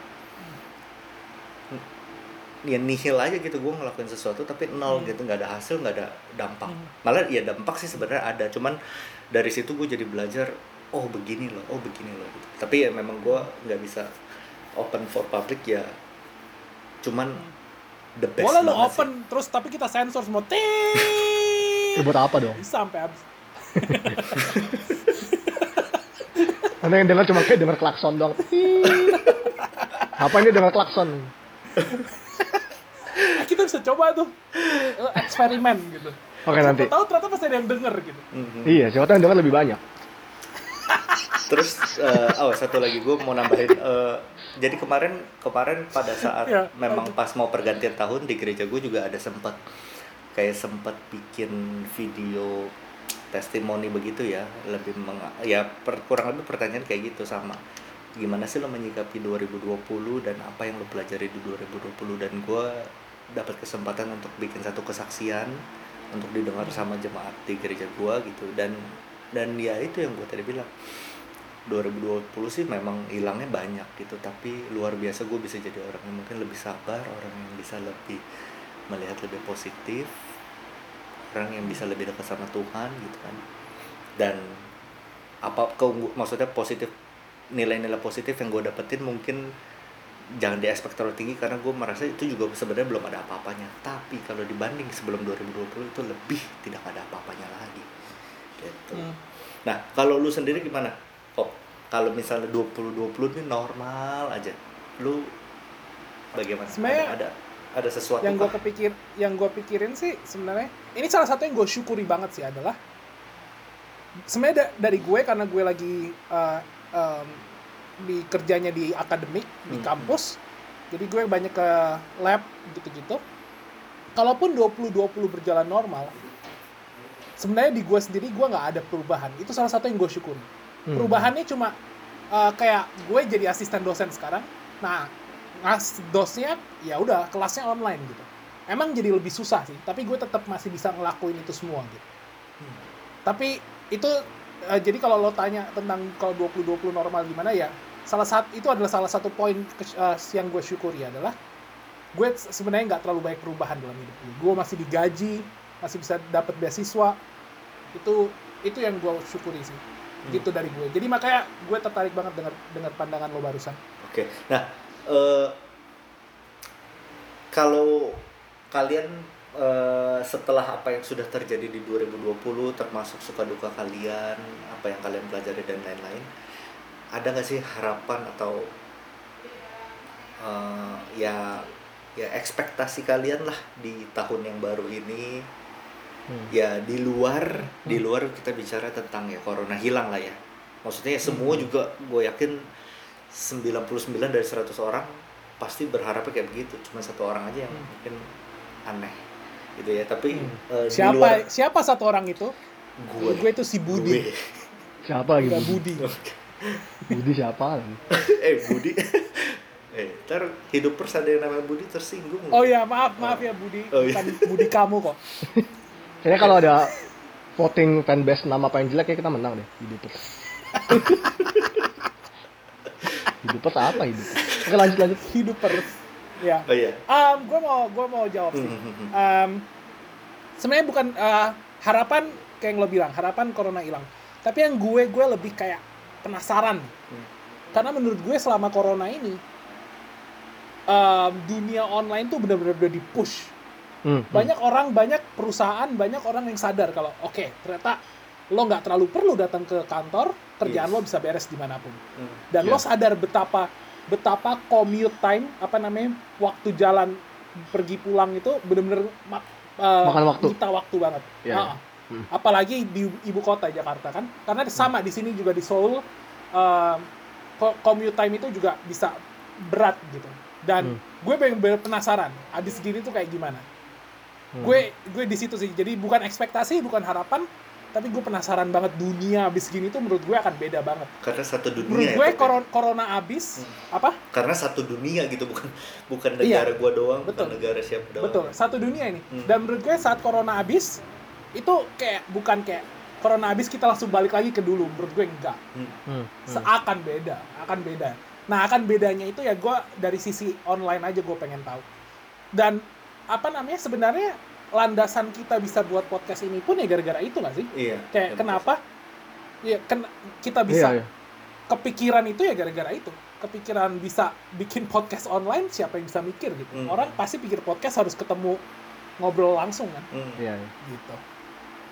ya nihil aja gitu gue ngelakuin sesuatu tapi nol Hmm. gitu nggak ada hasil nggak ada dampak Hmm. malah ya dampak sih sebenarnya ada cuman dari situ gue jadi belajar oh begini loh oh begini loh gitu. tapi ya memang gue nggak bisa open for public ya cuman the best Boleh lo open terus tapi kita sensor semua. Ting! Ya, buat apa dong? Sampai habis. Karena yang dengar cuma kayak dengar klakson doang. apa ini dengar klakson? Coba tuh eh, eksperimen gitu. Oke nanti. Siapa tahu ternyata pasti ada yang denger gitu. sih. Mhm. Iya, siapa tahu yang dengar lebih banyak. terus eh, oh satu lagi gue mau nambahin eh, jadi kemarin kemarin pada saat Ya, memang pas mau pergantian tahun di gereja gue juga ada sempat kayak sempat bikin video testimoni begitu ya lebih meng, ya per- kurang lebih pertanyaan kayak gitu sama gimana sih lo menyikapi 2020 dan apa yang lo pelajari di 2020 dan gue dapat kesempatan untuk bikin satu kesaksian untuk didengar sama jemaat di gereja gue gitu. Dan dan ya itu yang gue tadi bilang. 2020 sih memang hilangnya banyak gitu tapi luar biasa gue bisa jadi orang yang mungkin lebih sabar orang yang bisa lebih melihat lebih positif orang yang bisa lebih dekat sama Tuhan gitu kan. Dan apa keunggu- maksudnya positif nilai-nilai positif yang gue dapetin mungkin jangan di expect terlalu tinggi karena gue merasa itu juga sebenarnya belum ada apa-apanya tapi kalau dibanding sebelum 2020 itu lebih tidak ada apa-apanya lagi gitu Hmm. Nah, kalau lu sendiri gimana? Kok kalau misalnya 2020 ini normal aja. Lu bagaimana? Sebenarnya ada, ada ada sesuatu yang gue kepikir yang gue pikirin sih sebenarnya ini salah satu yang gue syukuri banget sih adalah sebenarnya da- dari gue karena gue lagi uh, um, di kerjanya di akademik di Hmm. kampus. Jadi gue banyak ke lab gitu-gitu. Kalaupun 2020 berjalan normal sebenarnya di gue sendiri gue nggak ada perubahan. Itu salah satu yang gue syukuri. Hmm. perubahannya cuma uh, kayak gue jadi asisten dosen sekarang. Nah ngas dosnya ya udah kelasnya online gitu. Emang jadi lebih susah sih tapi gue tetap masih bisa ngelakuin itu semua gitu. Tapi itu uh, jadi kalau lo tanya tentang kalau 2020 normal gimana ya salah satu itu adalah salah satu poin uh, yang gue syukuri adalah gue se- sebenarnya nggak terlalu banyak perubahan dalam hidup gue gue masih digaji masih bisa dapat beasiswa. Itu itu yang gue syukuri sih. Hmm. gitu dari gue jadi makanya gue tertarik banget dengar dengar pandangan lo barusan. Oke. Nah, eh, kalau kalian eh, setelah apa yang sudah terjadi di 2020 termasuk suka duka kalian, apa yang kalian pelajari dan lain-lain, ada nggak sih harapan atau eh, ya ya ekspektasi kalian lah di tahun yang baru ini Hmm. ya di luar di luar kita bicara tentang ya corona hilang lah ya maksudnya ya semua juga gue yakin 99 dari 100 orang pasti berharapnya kayak begitu cuma satu orang aja yang Hmm. mungkin aneh gitu ya tapi Hmm. di Siapa luar siapa satu orang itu? gue Gue itu si Budi. Gue. Siapa? Udah Budi? Budi. Budi siapa? eh Budi eh ntar hidup pers ada yang namanya Budi tersinggung Oh ya, maaf, maaf ya Budi. Oh, iya. Bukan Budi kamu kok. Kayaknya kalau ada voting fanbase nama paling jelek ya kita menang deh Hidupers. Hidupers apa Hidupers? Oke lanjut lanjut. Hidup pers. Ya. oh iya Um, gue mau gue mau jawab sih. Hmm. Um, sebenarnya bukan uh, harapan kayak yang lo bilang harapan corona hilang. Tapi yang gue gue lebih kayak penasaran. Hmm. Karena menurut gue selama corona ini um, dunia online tuh benar-benar udah di push. Hmm, hmm. Banyak orang, banyak perusahaan, banyak orang yang sadar kalau oke ternyata lo nggak terlalu perlu datang ke kantor, kerjaan Yes. lo bisa beres di mana pun. Hmm. Dan lo Iya. sadar betapa betapa commute time apa namanya waktu jalan pergi pulang itu bener-bener ma- uh, Makan waktu. nyita waktu banget. Iya, Ah. Iya. Hmm. Apalagi di ibu kota Jakarta kan, karena sama di sini juga di Seoul co- commute time itu juga bisa berat gitu. Dan Hmm. gue bener-bener penasaran abis gini tuh kayak gimana. Hmm. Gue gue di situ sih. Jadi bukan ekspektasi, bukan harapan, tapi gue penasaran banget dunia abis gini tuh menurut gue akan beda banget. karena satu dunia Menurut ya, gue ya. koron- corona abis Hmm. apa? karena satu dunia gitu bukan bukan Iya. negara gua doang Betul. bukan negara siapa doang Betul, satu dunia ini. Hmm. Dan menurut gue saat corona habis itu kayak bukan kayak corona habis kita langsung balik lagi ke dulu. Menurut gue enggak. Hmm, hmm. Seakan beda, akan beda. Nah, akan bedanya itu ya gue dari sisi online aja gue pengen tahu. Dan apa namanya sebenarnya landasan kita bisa buat podcast ini pun ya gara-gara itu nggak sih? iya Kayak Iya, kenapa? Ya ken kita bisa Iya, iya. kepikiran itu ya gara-gara itu. Kepikiran bisa bikin podcast online siapa yang bisa mikir gitu. Hmm. Orang pasti pikir podcast harus ketemu ngobrol langsung kan Hmm. Iya, iya. gitu.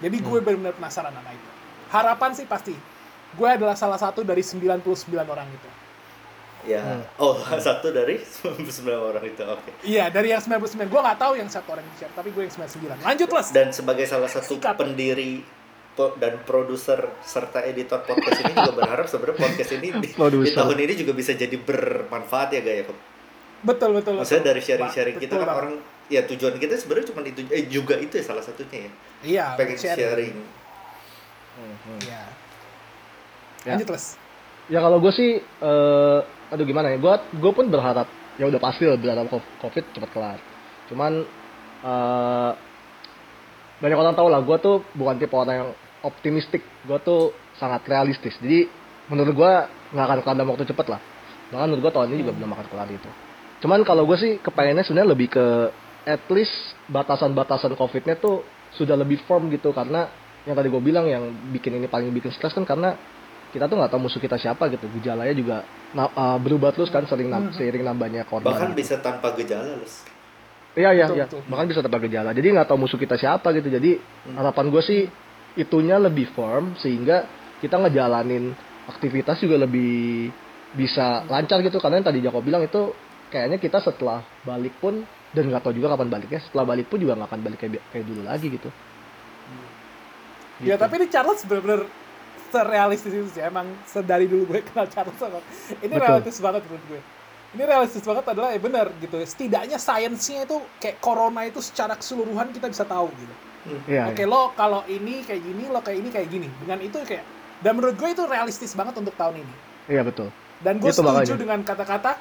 Jadi gue benar-benar penasaran sama itu. Harapan sih pasti. Gue adalah salah satu dari 99 orang itu. ya Hmm. oh satu dari 99 orang itu oke Iya, dari yang 99. Gue nggak tahu yang satu orang yang share, tapi gue yang 99. Lanjut, Les. dan sebagai salah satu Sikat. pendiri dan produser serta editor podcast ini juga berharap sebenarnya podcast ini di, di tahun ini juga bisa jadi bermanfaat ya gaya Betul, betul. maksudnya betul. dari sharing-sharing kita kan banget. orang ya tujuan kita sebenarnya cuma itu eh juga itu ya salah satunya ya Iya, pengen sharing, Hmm, hmm. Iya. Ya. Lanjut, Les. Ya kalau gue sih, eh aduh gimana ya, gue gue pun berharap, ya udah pasti lah berharap co- covid cepat kelar. Cuman eh banyak orang tahu lah, gue tuh bukan tipe orang yang optimistik, gue tuh sangat realistis. Jadi menurut gue nggak akan kelar dalam waktu cepat lah. Bahkan menurut gue tahun ini juga belum akan kelar itu. Cuman kalau gue sih kepengennya sebenarnya lebih ke at least batasan-batasan covidnya tuh sudah lebih firm gitu karena yang tadi gue bilang yang bikin ini paling bikin stres kan karena kita tuh nggak tahu musuh kita siapa gitu gejalanya juga na- uh, berubah terus kan sering nam- Mhm. seiring nambahnya korban bahkan gitu. bisa tanpa gejala Les. iya iya iya bahkan bisa tanpa gejala jadi nggak tahu musuh kita siapa gitu jadi Hmm. harapan gue sih itunya lebih firm sehingga kita ngejalanin aktivitas juga lebih bisa lancar gitu karena yang tadi Joko bilang itu kayaknya kita setelah balik pun dan nggak tahu juga kapan baliknya setelah balik pun juga nggak akan balik kayak, kayak dulu lagi gitu Ya Gitu. tapi ini Charles bener-bener serealistis itu sih. Emang sedari dulu gue kenal Charles banget. Ini Betul. realistis banget menurut gue. Ini realistis banget adalah ya benar gitu. Setidaknya sainsnya itu kayak corona itu secara keseluruhan kita bisa tahu gitu. Iya, Oke iya. lo kalau ini kayak gini, lo kayak ini kayak gini. Dengan itu kayak dan menurut gue itu realistis banget untuk tahun ini. iya betul Dan gue Itu setuju makanya. dengan kata-kata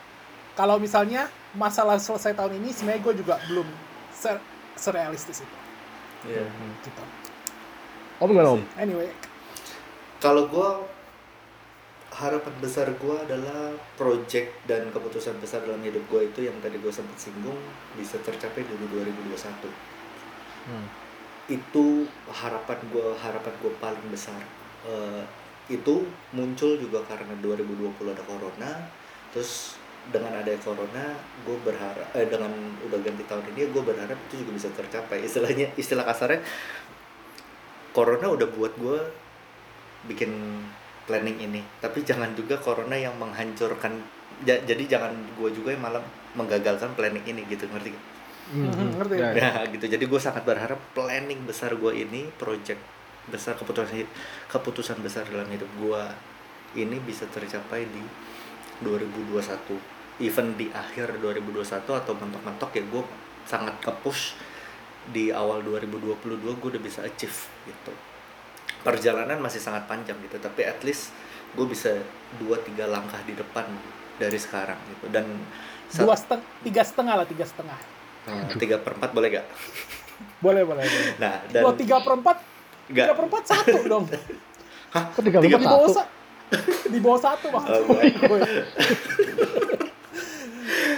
kalau misalnya masalah selesai tahun ini sebenarnya gue juga belum se- serealistis itu. Iya. Gitu. om gimana om Anyway, Kalau gue harapan besar gue adalah project dan keputusan besar dalam hidup gue itu yang tadi gue sempat singgung bisa tercapai di 2021. Hmm. Itu harapan gue harapan gue paling besar. Eh, itu muncul juga karena 2020 ada corona, terus dengan adanya corona, gue berharap eh, dengan udah ganti tahun ini, gue berharap itu juga bisa tercapai. Istilahnya istilah kasarnya, corona udah buat gue bikin planning ini tapi jangan juga corona yang menghancurkan ja- jadi jangan gue juga yang malah menggagalkan planning ini gitu ngerti gak? Mhm, ngerti. Ya, ya. Nah gitu jadi gue sangat berharap planning besar gue ini project besar keputusan keputusan besar dalam hidup gue ini bisa tercapai di 2021 even di akhir 2021 atau mentok-mentok ya gue sangat ke-push di awal 2022 gue udah bisa achieve gitu perjalanan masih sangat panjang gitu tapi at least gue bisa dua tiga langkah di depan dari sekarang gitu dan Dua setengah, tiga setengah lah, tiga setengah. Nah, tiga per empat boleh gak? Boleh, boleh. boleh. Nah dan Dua tiga per empat, tiga per empat satu dong. Kok tiga Tiga Di empat bawah satu? sa- di bawah satu maksudnya. Oh.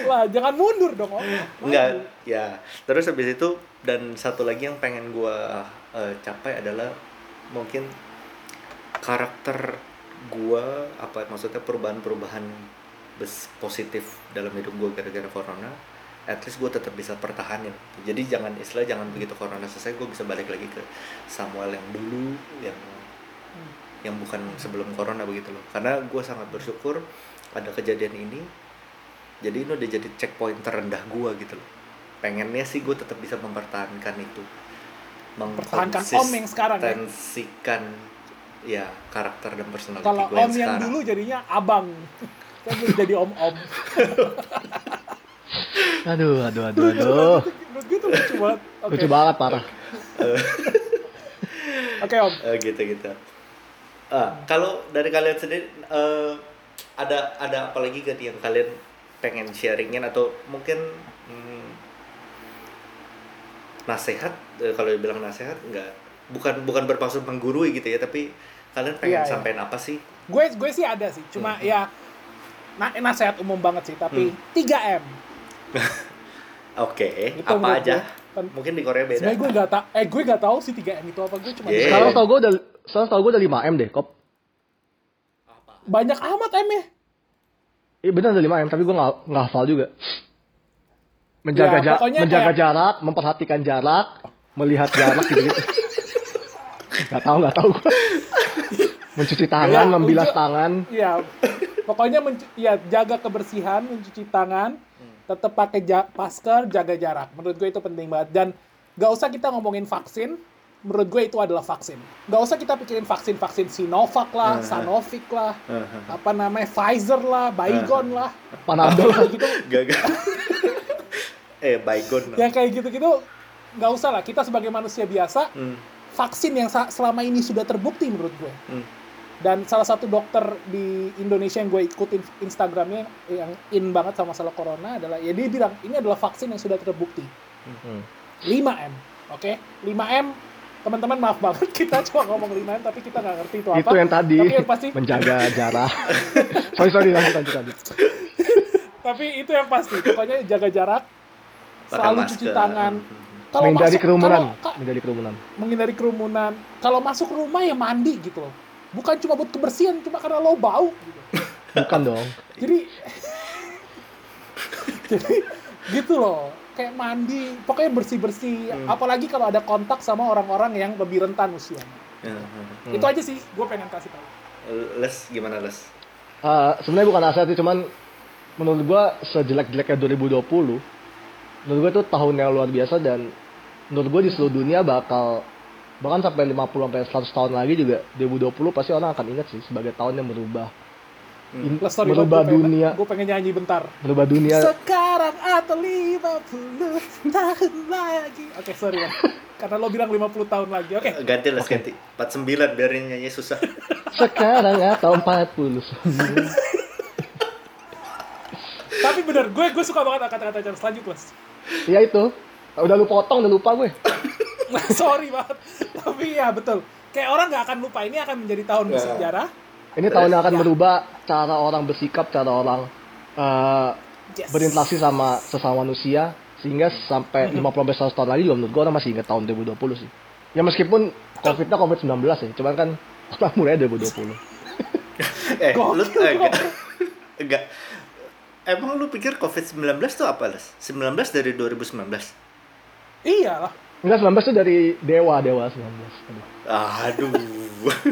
lah, jangan mundur dong, Om. Enggak, ya. Terus habis itu dan satu lagi yang pengen gua eh, capai adalah mungkin karakter gua apa maksudnya perubahan-perubahan positif dalam hidup gua gara-gara corona. At least gue tetap bisa pertahanin. Jadi jangan istilah jangan begitu corona selesai gue bisa balik lagi ke Samuel yang dulu yang yang bukan sebelum corona begitu loh. Karena gue sangat bersyukur ada kejadian ini jadi ini udah jadi checkpoint terendah gua gitu loh pengennya sih gue tetap bisa mempertahankan itu Pertahankan Om yang sekarang ya. ya karakter dan personality Kalau gue Om yang dulu jadinya abang. Belum jadi om-om. Aduh, aduh, aduh, aduh. Menurut gue itu lucu banget. Oke, Lucu banget parah. Oke, Om. Eh, gitu gitu Ah, kalau dari kalian sendiri eh, ada ada apa lagi gak yang kalian pengen sharingin atau mungkin hmm, nasihat eh, kalau dibilang nasihat nggak bukan bukan bermaksud menggurui gitu ya tapi kalian pengen Iya, iya. sampein apa sih Gue gue sih ada sih, cuma Hmm. ya na nasihat umum banget sih, tapi 3M. oke Itu apa menurut aja gue. Mungkin di Korea beda Sebenarnya gue gak tau, eh gue gak tahu sih 3M itu apa, gue cuma Yeah. Sekarang tau gue udah sekarang tau gue udah 5 m deh, kop. banyak amat M ya. Iya benar udah 5 m, tapi gue nggak nggak hafal juga. Menjaga Ya, ja- menjaga kayak- jarak, memperhatikan jarak, melihat jarak gitu gitu. gak tau gak tau gue. Mencuci tangan, Ya, membilas ujung- tangan. Iya, pokoknya ya jaga kebersihan, mencuci tangan, tetap pakai ja- masker, jaga jarak. Menurut gue itu penting banget. Dan gak usah kita ngomongin vaksin, menurut gue itu adalah vaksin. Gak usah kita pikirin vaksin-vaksin Sinovac lah, Sanofi lah, apa namanya Pfizer lah, Baygon lah, Panadol. kayak gitu. gagal eh bygone Ya kayak gitu-gitu nggak usah lah. Kita sebagai manusia biasa, Hmm, vaksin yang sa- selama ini sudah terbukti menurut gue. hmm. Dan salah satu dokter di Indonesia yang gue ikutin Instagramnya yang in banget sama masalah corona adalah ya dia bilang ini adalah vaksin yang sudah terbukti. Hmm. 5M, oke? 5M teman-teman maaf banget kita cuma ngomong 5M tapi kita nggak ngerti itu apa. Itu yang tadi Tapi yang pasti menjaga jarak. sorry sorry lanjut lanjut lanjut. tapi itu yang pasti pokoknya jaga jarak, Pakai selalu masker. cuci tangan. Kalau Menghindari masuk- kerumunan, kalau- ka- menghindari kerumunan. menghindari kerumunan. Kalau masuk rumah ya mandi gitu loh. Bukan cuma buat kebersihan, cuma karena lo bau gitu. Bukan dong. Jadi jadi gitu loh. Kayak mandi, pokoknya bersih-bersih. Hmm. Apalagi kalau ada kontak sama orang-orang yang lebih rentan usianya. Hmm, hmm. Itu aja sih, gue pengen kasih tahu. les gimana les Eh, sebenarnya bukan nasihat sih, cuman menurut gua sejelek-jeleknya 2020, menurut gua itu tahun yang luar biasa dan menurut gua di seluruh dunia bakal bahkan sampai 50 sampai 100 tahun lagi juga 2020 pasti orang akan ingat sih sebagai tahun yang merubah in- Plus, sorry, merubah gue pengen, dunia gue pengen nyanyi bentar. merubah dunia Sekarang atau 50 tahun lagi. Oke, sorry ya. Karena lo bilang 50 tahun lagi. Oke, ganti les ganti 49 biarin nyanyi susah sekarang atau 40 tapi bener, gue gue suka banget kata-kata Charles. Lanjut, Mas. ya itu udah lu potong udah lupa gue sorry banget. Tapi ya betul. Kayak orang nggak akan lupa. Ini akan menjadi tahun Ya. bersejarah. Ini tahun yang akan Ya. merubah cara orang bersikap cara orang eh, Yes. berinteraksi sama sesama manusia sehingga sampai 50 sampai 100 tahun lagi juga menurut gue orang masih ingat tahun 2020 sih. Ya meskipun COVID-nya COVID-19 ya, cuman kan orang mulai 2020. eh lu eh, enggak enggak emang lu pikir covid 19 tuh apa les 19 dari 2019 Iya lah. Enggak 19 itu dari Dewa, Dewa 19. Aduh. aduh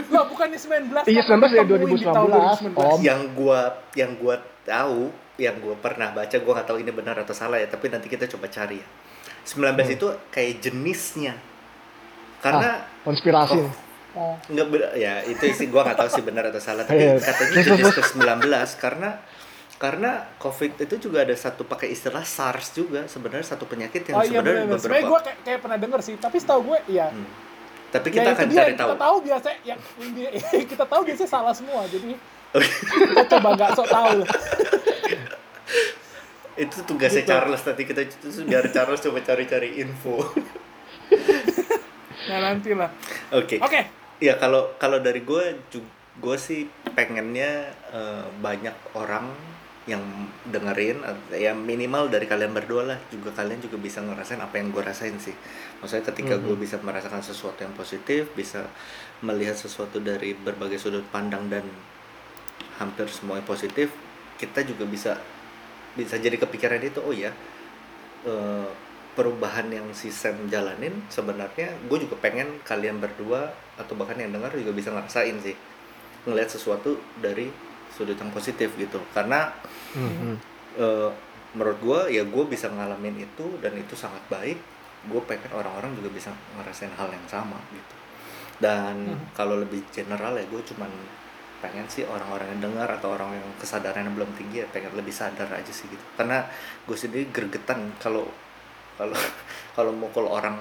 Lah bukannya 19 Iya, kan 19 dari ditemuin di tahun 2019, 2019. Om. yang gua yang gua tahu yang gua pernah baca gua nggak tahu ini benar atau salah ya tapi nanti kita coba cari ya 19 itu kayak jenisnya karena Ah, konspirasi. Oh. Oh. nggak ber- ya itu sih gua nggak tahu sih benar atau salah tapi Iya. katanya jenis terus, ke 19 karena karena covid itu juga ada satu pakai istilah SARS juga sebenarnya satu penyakit yang Oh iya sebenarnya benar. Sebenarnya gue beberapa kayak, kayak pernah denger sih, tapi setahu gue iya. Hmm. Tapi Ya kita itu akan cari tahu Kita tahu biasa yang kita tahu biasanya salah semua. Jadi kita coba nggak sok tahu itu tugasnya Gitu. Charles nanti kita itu biar Charles coba cari-cari info Nah nanti lah. oke Oke. ya kalau kalau dari gue gue sih pengennya eh, banyak orang yang dengerin atau ya minimal dari kalian berdua lah. Juga kalian juga bisa ngerasain apa yang gue rasain sih. Maksudnya ketika gue bisa merasakan sesuatu yang positif bisa melihat sesuatu dari berbagai sudut pandang dan hampir semuanya positif kita juga bisa bisa jadi kepikiran itu oh ya eh, perubahan yang si Sam jalanin sebenarnya gue juga pengen kalian berdua atau bahkan yang dengar juga bisa ngerasain sih. Ngelihat sesuatu dari sudut yang positif gitu. Karena Mhm. eh, menurut gue ya gue bisa ngalamin itu dan itu sangat baik. Gue pengen orang-orang juga bisa ngerasain hal yang sama gitu. Dan Mhm. kalau lebih general ya gue cuman pengen sih orang-orang yang dengar atau orang yang kesadarannya belum tinggi ya pengen lebih sadar aja sih gitu. Karena gue sendiri gregetan kalau kalau kalau mukul orang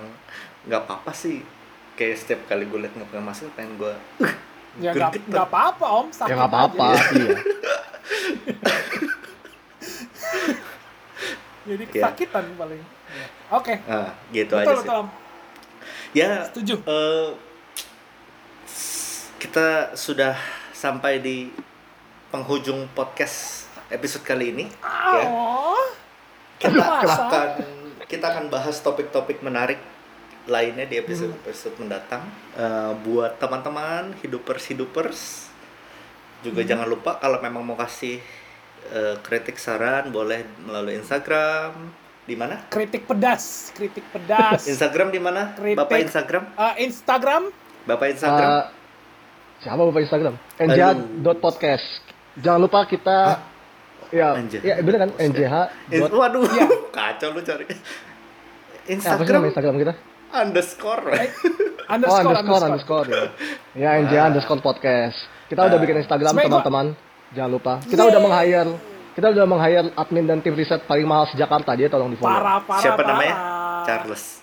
nggak apa-apa sih. Kayak setiap kali gue liat nggak pakai masker pengen gue Ya nggak apa-apa om. Sakit Ya nggak apa-apa, aja. iya. Jadi Ya. kesakitan paling. Ya. Oke. nah gitu Betul aja sih betul om. ya Setuju. eh, kita sudah sampai di penghujung podcast episode kali ini ya Oh. kita Masa? akan kita akan bahas topik-topik menarik lainnya di episode episode mendatang Eh, buat teman-teman hidupers hidupers juga jangan lupa kalau memang mau kasih eh, kritik saran boleh melalui Instagram di mana Kritik pedas, kritik pedas. Instagram di mana Kritik. bapak Instagram Eh, Instagram bapak Instagram Eh, siapa bapak Instagram? NJH.podcast. Jangan lupa kita ya, NJH. ya bener kan NJH. Waduh Iya. kacau lu cari apa sih Instagram nama Instagram kita? Underscore Eh, Oh, underscore, underscore, underscore, ya. Ya, NJH underscore podcast. Kita udah Ah. bikin Instagram teman-teman. Jangan lupa. Kita udah meng-hire kita udah meng-hire admin dan tim riset paling mahal se-Jakarta. Dia tolong di follow. Parah, parah, siapa parah. namanya Charles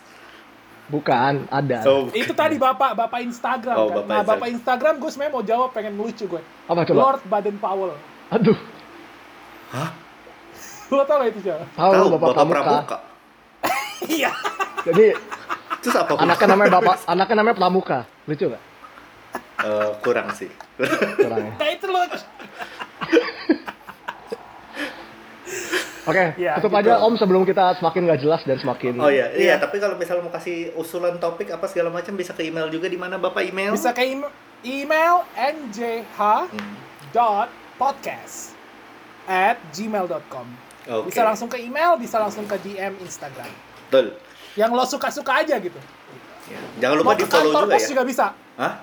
Bukan, ada. oh, Itu tadi bapak, bapak Instagram Oh, kan. bapak nah, Instagram. bapak Instagram gue sebenarnya mau jawab pengen lucu gue. Apa coba? Lord Baden Powell. Aduh, Lo tau gak itu siapa? tahu Bapak, bapak. Pramuka Iya. Jadi terus apa anaknya namanya Bapak, anaknya namanya Pramuka. Lucu gak? Eh, kurang sih Kurangnya. Nah itu lucu. Oke, Ya, tutup gitu. aja Om sebelum kita semakin gak jelas dan semakin oh iya iya Iya. tapi kalau misalnya mau kasih usulan topik apa segala macam bisa ke email juga di mana bapak email Bisa ke email, email njh.podcast at gmail.com Oke. Bisa langsung ke email, bisa langsung ke DM Instagram. betul Yang lo suka-suka aja gitu. Ya. jangan lupa Mau di ke follow kantor juga pos ya juga bisa. Hah?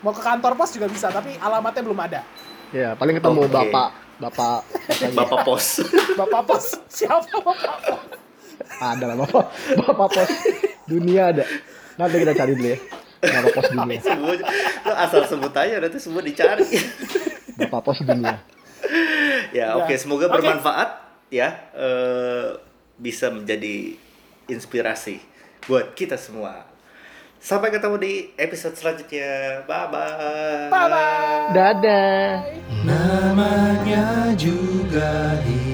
Mau ke kantor pos juga bisa, tapi alamatnya belum ada. Ya, paling ketemu Oke. Bapak Bapak bapak pos Bapak pos, siapa bapak pos? ada lah Bapak Bapak pos dunia ada. Nanti kita cari dulu ya. Bapak pos dunia. lo asal sebut aja nanti semua dicari Bapak pos dunia. ya Ya. oke semoga Oke. bermanfaat ya eh, bisa menjadi inspirasi buat kita semua sampai ketemu di episode selanjutnya bye bye Bye-bye. Dadah. Namanya juga hidup